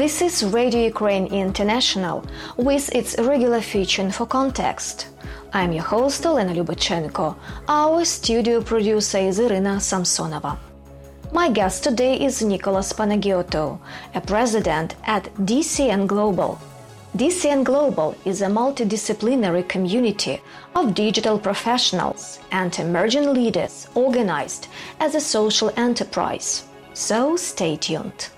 This is Radio Ukraine International with its regular feature for context. I'm your host Elena Lubachenko. Our studio producer is Irina Samsonova. My guest today is Nicolas Panagiotou, a president at DCN Global. DCN Global is a multidisciplinary community of digital professionals and emerging leaders organized as a social enterprise. So stay tuned.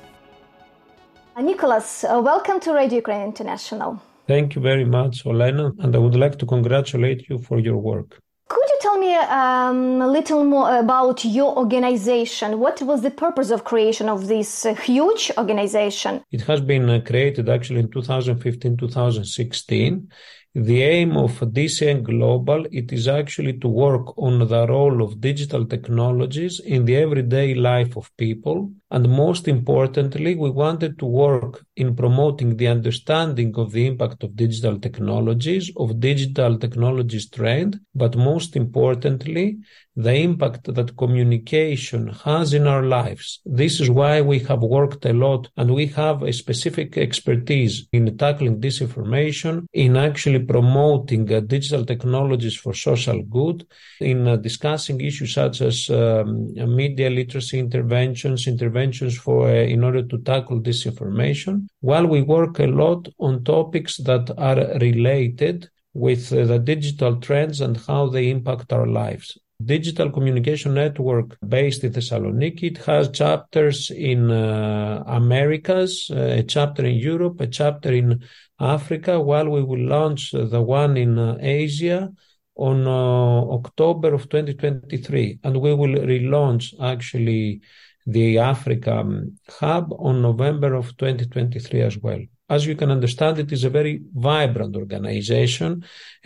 Nicolas, uh, welcome to Radio Ukraine International. Thank you very much, Olena, and I would like to congratulate you for your work. Could you tell me um, a little more about your organization? What was the purpose of creation of this uh, huge organization? It has been uh, created actually in 2015-2016 the aim of DCN Global, it is actually to work on the role of digital technologies in the everyday life of people. And most importantly, we wanted to work in promoting the understanding of the impact of digital technologies, of digital technologies trend, but most importantly, the impact that communication has in our lives. This is why we have worked a lot and we have a specific expertise in tackling disinformation, in actually promoting uh, digital technologies for social good, in uh, discussing issues such as um, media literacy interventions, interventions for uh, in order to tackle disinformation, while we work a lot on topics that are related with uh, the digital trends and how they impact our lives digital communication network based in Thessaloniki. It has chapters in uh, Americas, uh, a chapter in Europe, a chapter in Africa, while we will launch the one in uh, Asia on uh, October of 2023. And we will relaunch actually the Africa um, hub on November of 2023 as well as you can understand, it is a very vibrant organization,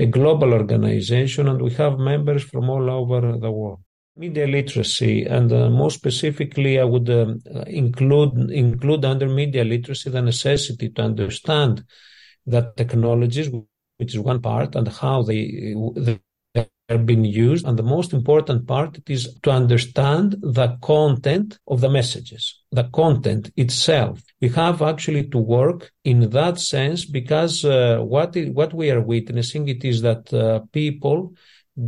a global organization, and we have members from all over the world. Media literacy, and uh, more specifically, I would um, include include under media literacy the necessity to understand that technologies, which is one part, and how they, they are being used. And the most important part is to understand the content of the messages, the content itself. We have actually to work in that sense because uh, what, what we are witnessing it is that uh, people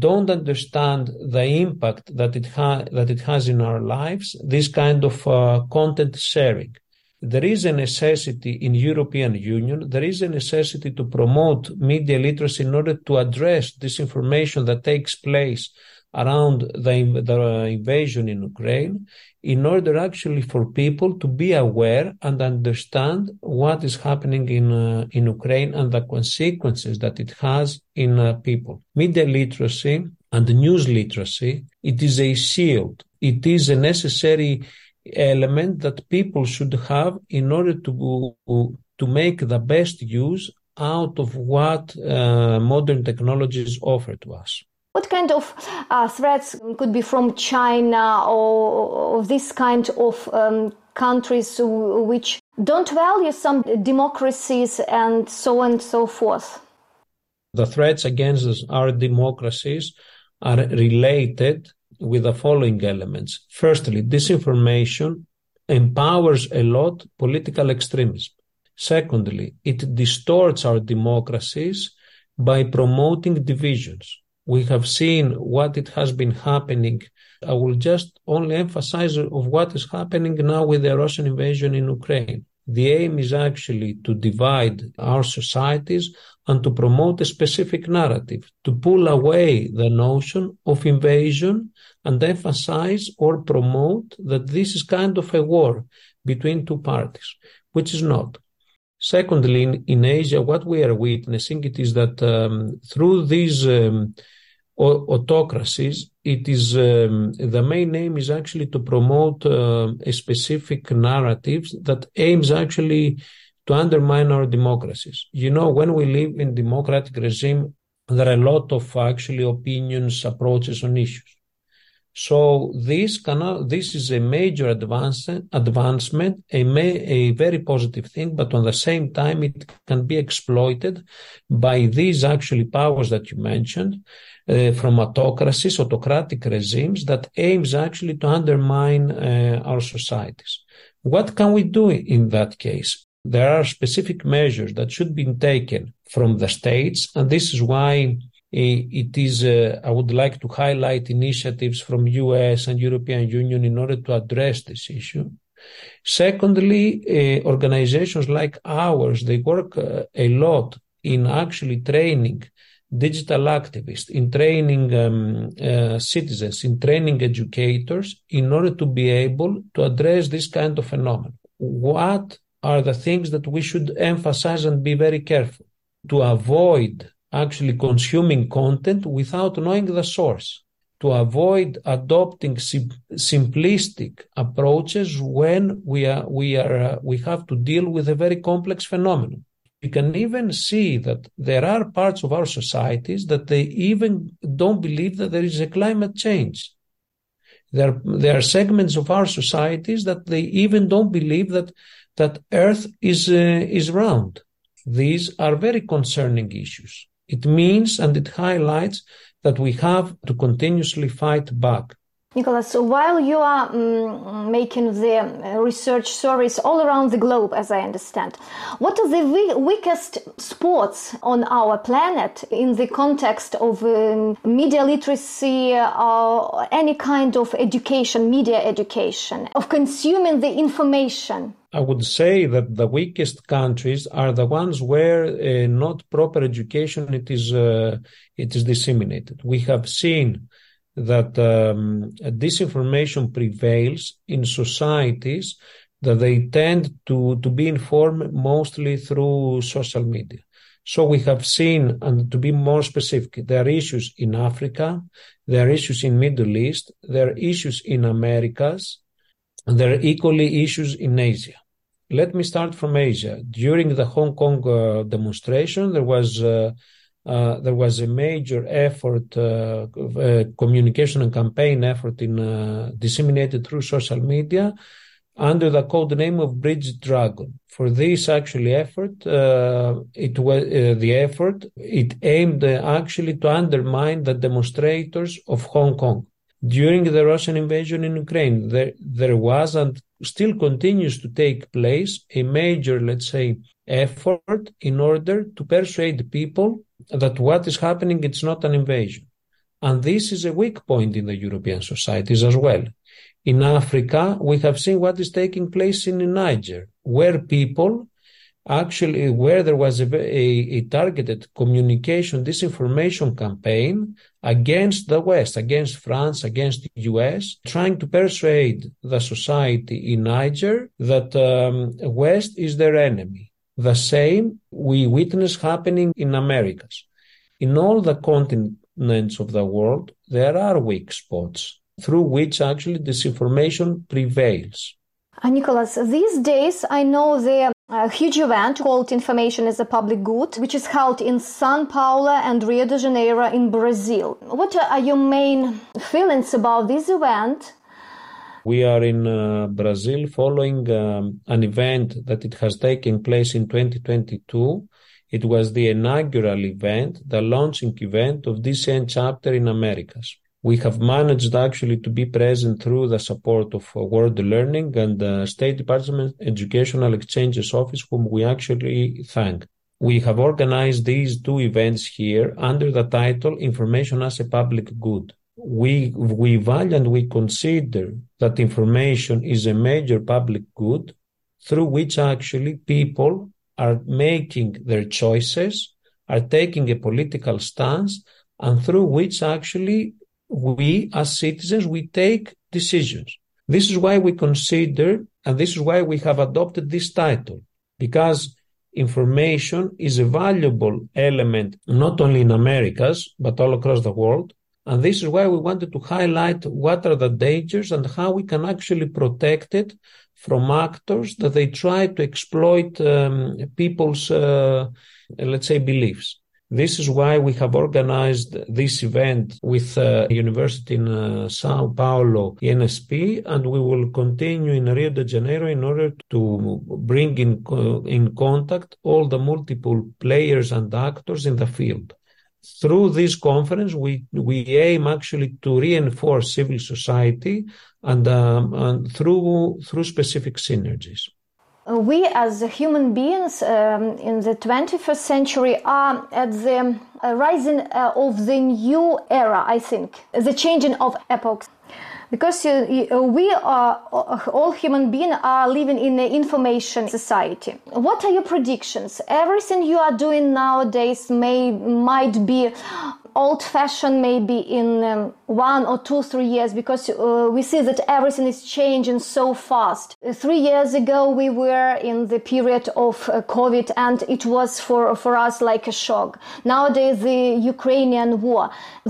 don't understand the impact that it, ha- that it has in our lives, this kind of uh, content sharing there is a necessity in European Union, there is a necessity to promote media literacy in order to address disinformation that takes place around the, the invasion in Ukraine, in order actually for people to be aware and understand what is happening in uh, in Ukraine and the consequences that it has in uh, people. Media literacy and news literacy, it is a shield. It is a necessary element that people should have in order to to make the best use out of what uh, modern technologies offer to us. What kind of uh, threats could be from China or, or this kind of um, countries which don't value some democracies and so on and so forth? The threats against our democracies are related with the following elements. Firstly, disinformation empowers a lot political extremism. Secondly, it distorts our democracies by promoting divisions. We have seen what it has been happening. I will just only emphasize of what is happening now with the Russian invasion in Ukraine. The aim is actually to divide our societies and to promote a specific narrative, to pull away the notion of invasion and emphasize or promote that this is kind of a war between two parties, which is not. Secondly, in, in Asia, what we are witnessing it is that um, through these um, autocracies, it is um, the main aim is actually to promote uh, a specific narrative that aims actually to undermine our democracies. You know, when we live in democratic regime, there are a lot of actually opinions, approaches on issues. So this cannot, this is a major advance, advancement, a, may, a very positive thing, but on the same time, it can be exploited by these actually powers that you mentioned from autocracies, autocratic regimes that aims actually to undermine uh, our societies. What can we do in that case? there are specific measures that should be taken from the states, and this is why it is uh, I would like to highlight initiatives from US and European Union in order to address this issue. Secondly, uh, organizations like ours they work uh, a lot in actually training digital activists, in training um, uh, citizens, in training educators in order to be able to address this kind of phenomenon. What are the things that we should emphasize and be very careful to avoid actually consuming content without knowing the source, to avoid adopting sim- simplistic approaches when we are we are uh, we have to deal with a very complex phenomenon. We can even see that there are parts of our societies that they even don't believe that there is a climate change. There, there are segments of our societies that they even don't believe that that Earth is uh, is round. These are very concerning issues. It means and it highlights that we have to continuously fight back. Nicolas, while you are um, making the uh, research stories all around the globe, as I understand, what are the weakest spots on our planet in the context of um, media literacy or any kind of education, media education, of consuming the information? I would say that the weakest countries are the ones where uh, not proper education it is uh, it is disseminated. We have seen that um, disinformation prevails in societies that they tend to, to be informed mostly through social media. So we have seen, and to be more specific, there are issues in Africa, there are issues in Middle East, there are issues in Americas, and there are equally issues in Asia. Let me start from Asia. During the Hong Kong uh, demonstration, there was uh, uh, there was a major effort, uh, uh, communication and campaign effort in uh, disseminated through social media under the code name of Bridge Dragon. For this actually effort, uh, it was the effort. It aimed actually to undermine the demonstrators of Hong Kong during the Russian invasion in Ukraine. There, there was and still continues to take place a major, let's say, effort in order to persuade people that what is happening it's not an invasion. And this is a weak point in the European societies as well. In Africa, we have seen what is taking place in Niger, where people actually, where there was a, a, a targeted communication disinformation campaign against the West, against France, against the US, trying to persuade the society in Niger that um, West is their enemy the same we witness happening in Americas. In all the continents of the world, there are weak spots through which actually disinformation prevails. Uh, Nicolas, these days I know there a huge event called Information is a Public Good, which is held in Sao Paulo and Rio de Janeiro in Brazil. What are your main feelings about this event we are in uh, Brazil following um, an event that it has taken place in 2022. It was the inaugural event, the launching event of DCN chapter in Americas. We have managed actually to be present through the support of uh, World Learning and the State Department Educational Exchanges Office, whom we actually thank. We have organized these two events here under the title Information as a Public Good we we value and we consider that information is a major public good through which actually people are making their choices, are taking a political stance, and through which actually we as citizens we take decisions. This is why we consider, and this is why we have adopted this title, because information is a valuable element not only in Americas but all across the world and this is why we wanted to highlight what are the dangers and how we can actually protect it from actors that they try to exploit um, people's, uh, let's say, beliefs. This is why we have organized this event with uh, University in uh, Sao Paulo, ENSP, and we will continue in Rio de Janeiro in order to bring in, in contact all the multiple players and actors in the field through this conference, we, we aim actually to reinforce civil society and, um, and through, through specific synergies. We as human beings um, in the 21st century are at the uh, rising uh, of the new era, I think, the changing of epochs. Because uh, we are all human beings are living in an information society. What are your predictions? Everything you are doing nowadays may might be old fashioned maybe in um, one or two three years because uh, we see that everything is changing so fast uh, three years ago we were in the period of uh, covid and it was for for us like a shock nowadays the ukrainian war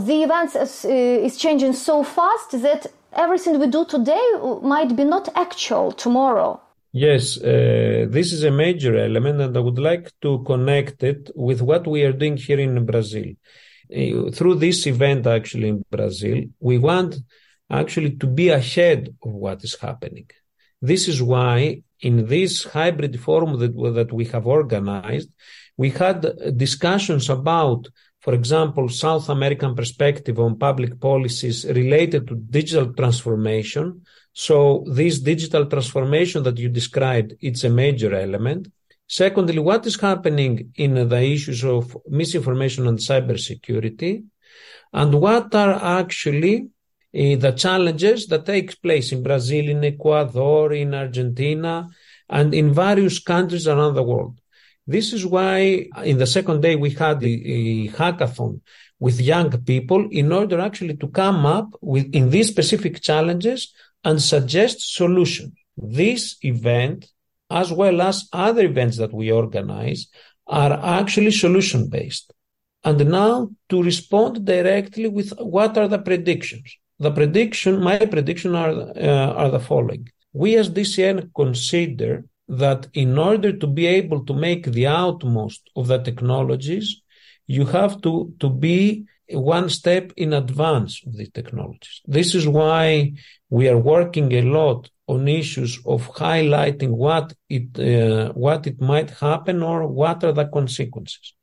the events is, is changing so fast that everything we do today might be not actual tomorrow. Yes, uh, this is a major element, and I would like to connect it with what we are doing here in Brazil. Uh, through this event, actually, in Brazil, we want actually to be ahead of what is happening. This is why, in this hybrid forum that, that we have organized, we had discussions about for example, South American perspective on public policies related to digital transformation. So this digital transformation that you described, it's a major element. Secondly, what is happening in the issues of misinformation and cybersecurity? And what are actually uh, the challenges that take place in Brazil, in Ecuador, in Argentina, and in various countries around the world? This is why in the second day we had a, hackathon with young people in order actually to come up with in these specific challenges and suggest solutions. This event, as well as other events that we organize, are actually solution based. And now to respond directly with what are the predictions? The prediction, my prediction are, uh, are the following. We as DCN consider that in order to be able to make the outmost of the technologies, you have to, to be one step in advance of the technologies. This is why we are working a lot on issues of highlighting what it uh, what it might happen or what are the consequences.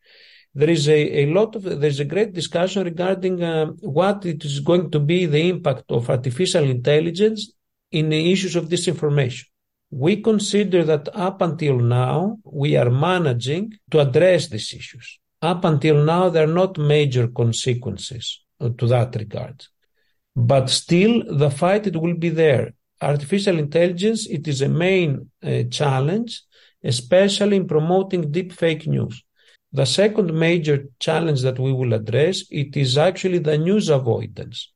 There is a, a lot of there's a great discussion regarding uh, what it is going to be the impact of artificial intelligence in the issues of disinformation we consider that up until now, we are managing to address these issues. Up until now, there are not major consequences to that regard. But still, the fight, it will be there. Artificial intelligence, it is a main uh, challenge, especially in promoting deep fake news. The second major challenge that we will address, it is actually the news avoidance.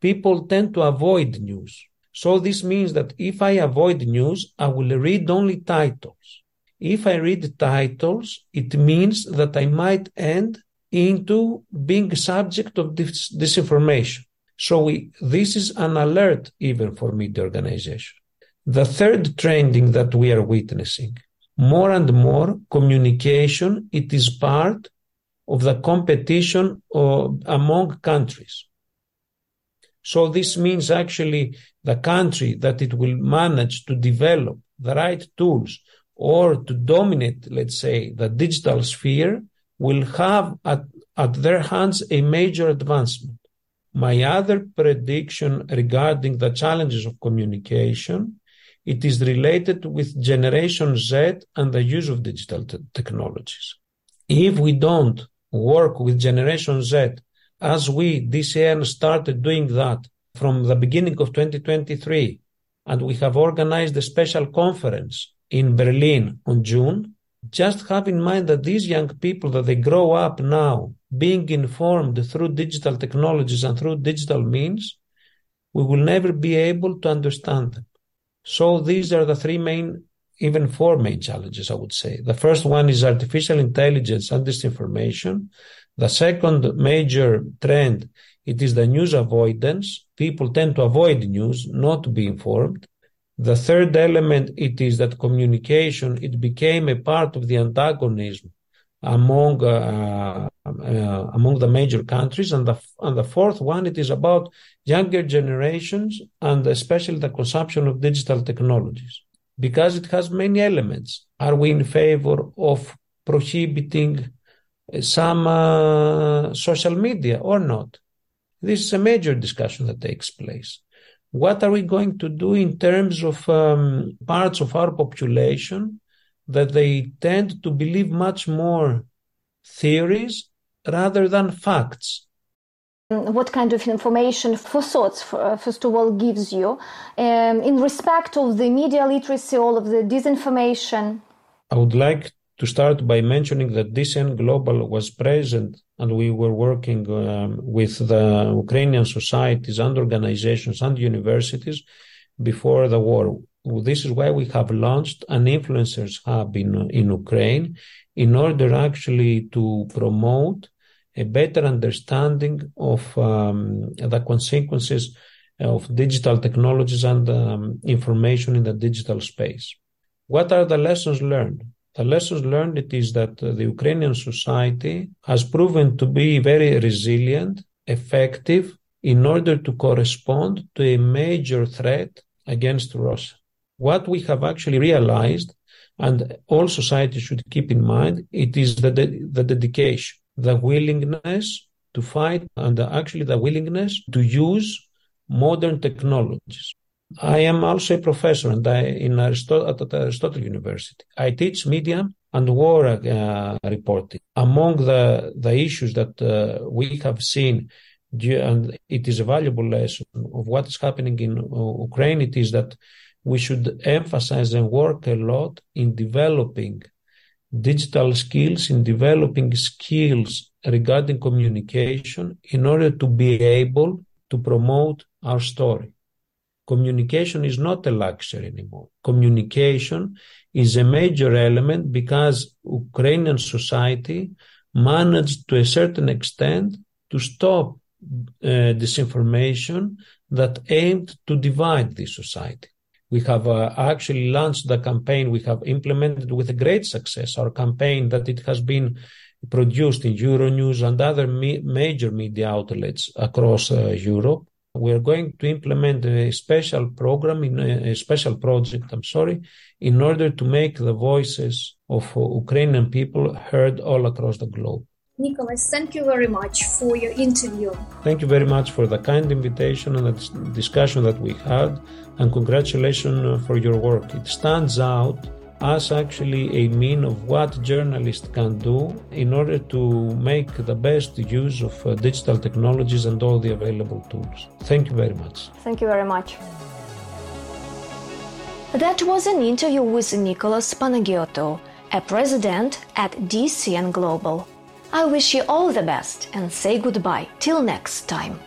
People tend to avoid news. So this means that if I avoid news, I will read only titles. If I read titles, it means that I might end into being subject of this disinformation. So we, this is an alert even for media organization. The third trending that we are witnessing, more and more communication, it is part of the competition of, among countries. So this means actually the country that it will manage to develop the right tools or to dominate, let's say, the digital sphere will have at, at their hands a major advancement. My other prediction regarding the challenges of communication, it is related with Generation Z and the use of digital technologies. If we don't work with Generation Z as we, DCN, started doing that from the beginning of 2023, and we have organized a special conference in Berlin on June, just have in mind that these young people that they grow up now being informed through digital technologies and through digital means, we will never be able to understand them. So these are the three main, even four main challenges, I would say. The first one is artificial intelligence and disinformation. The second major trend, it is the news avoidance. People tend to avoid news, not to be informed. The third element, it is that communication, it became a part of the antagonism among uh, uh, among the major countries, and the and the fourth one, it is about younger generations and especially the consumption of digital technologies, because it has many elements. Are we in favor of prohibiting some uh, social media or not. This is a major discussion that takes place. what are we going to do in terms of um, parts of our population that they tend to believe much more theories rather than facts? What kind of information for thoughts, uh, first of all, gives you um, in respect of the media literacy, all of the disinformation? I would like to start by mentioning that DCN Global was present and we were working um, with the Ukrainian societies and organizations and universities before the war. This is why we have launched an influencers hub in, in Ukraine in order actually to promote a better understanding of um, the consequences of digital technologies and um, information in the digital space. What are the lessons learned? The lessons learned it is that the Ukrainian society has proven to be very resilient, effective in order to correspond to a major threat against Russia. What we have actually realized, and all society should keep in mind, it is the, de- the dedication, the willingness to fight, and actually the willingness to use modern technologies. I am also a professor and I, in Aristotle, at Aristotle University. I teach media and war uh, reporting. Among the, the issues that uh, we have seen, and it is a valuable lesson of what is happening in Ukraine, it is that we should emphasize and work a lot in developing digital skills, in developing skills regarding communication in order to be able to promote our story communication is not a luxury anymore. Communication is a major element because Ukrainian society managed to a certain extent to stop uh, disinformation that aimed to divide the society. We have uh, actually launched the campaign. We have implemented with great success our campaign that it has been produced in Euronews and other me- major media outlets across uh, Europe we're going to implement a special program in a, a, special project i'm sorry in order to make the voices of ukrainian people heard all across the globe Nicolas, thank you very much for your interview. Thank you very much for the kind invitation and the discussion that we had, and congratulations for your work. It stands out as actually a mean of what journalists can do in order to make the best use of uh, digital technologies and all the available tools. Thank you very much. Thank you very much. That was an interview with Nicolas Panagiotou, a president at DCN Global. I wish you all the best and say goodbye till next time.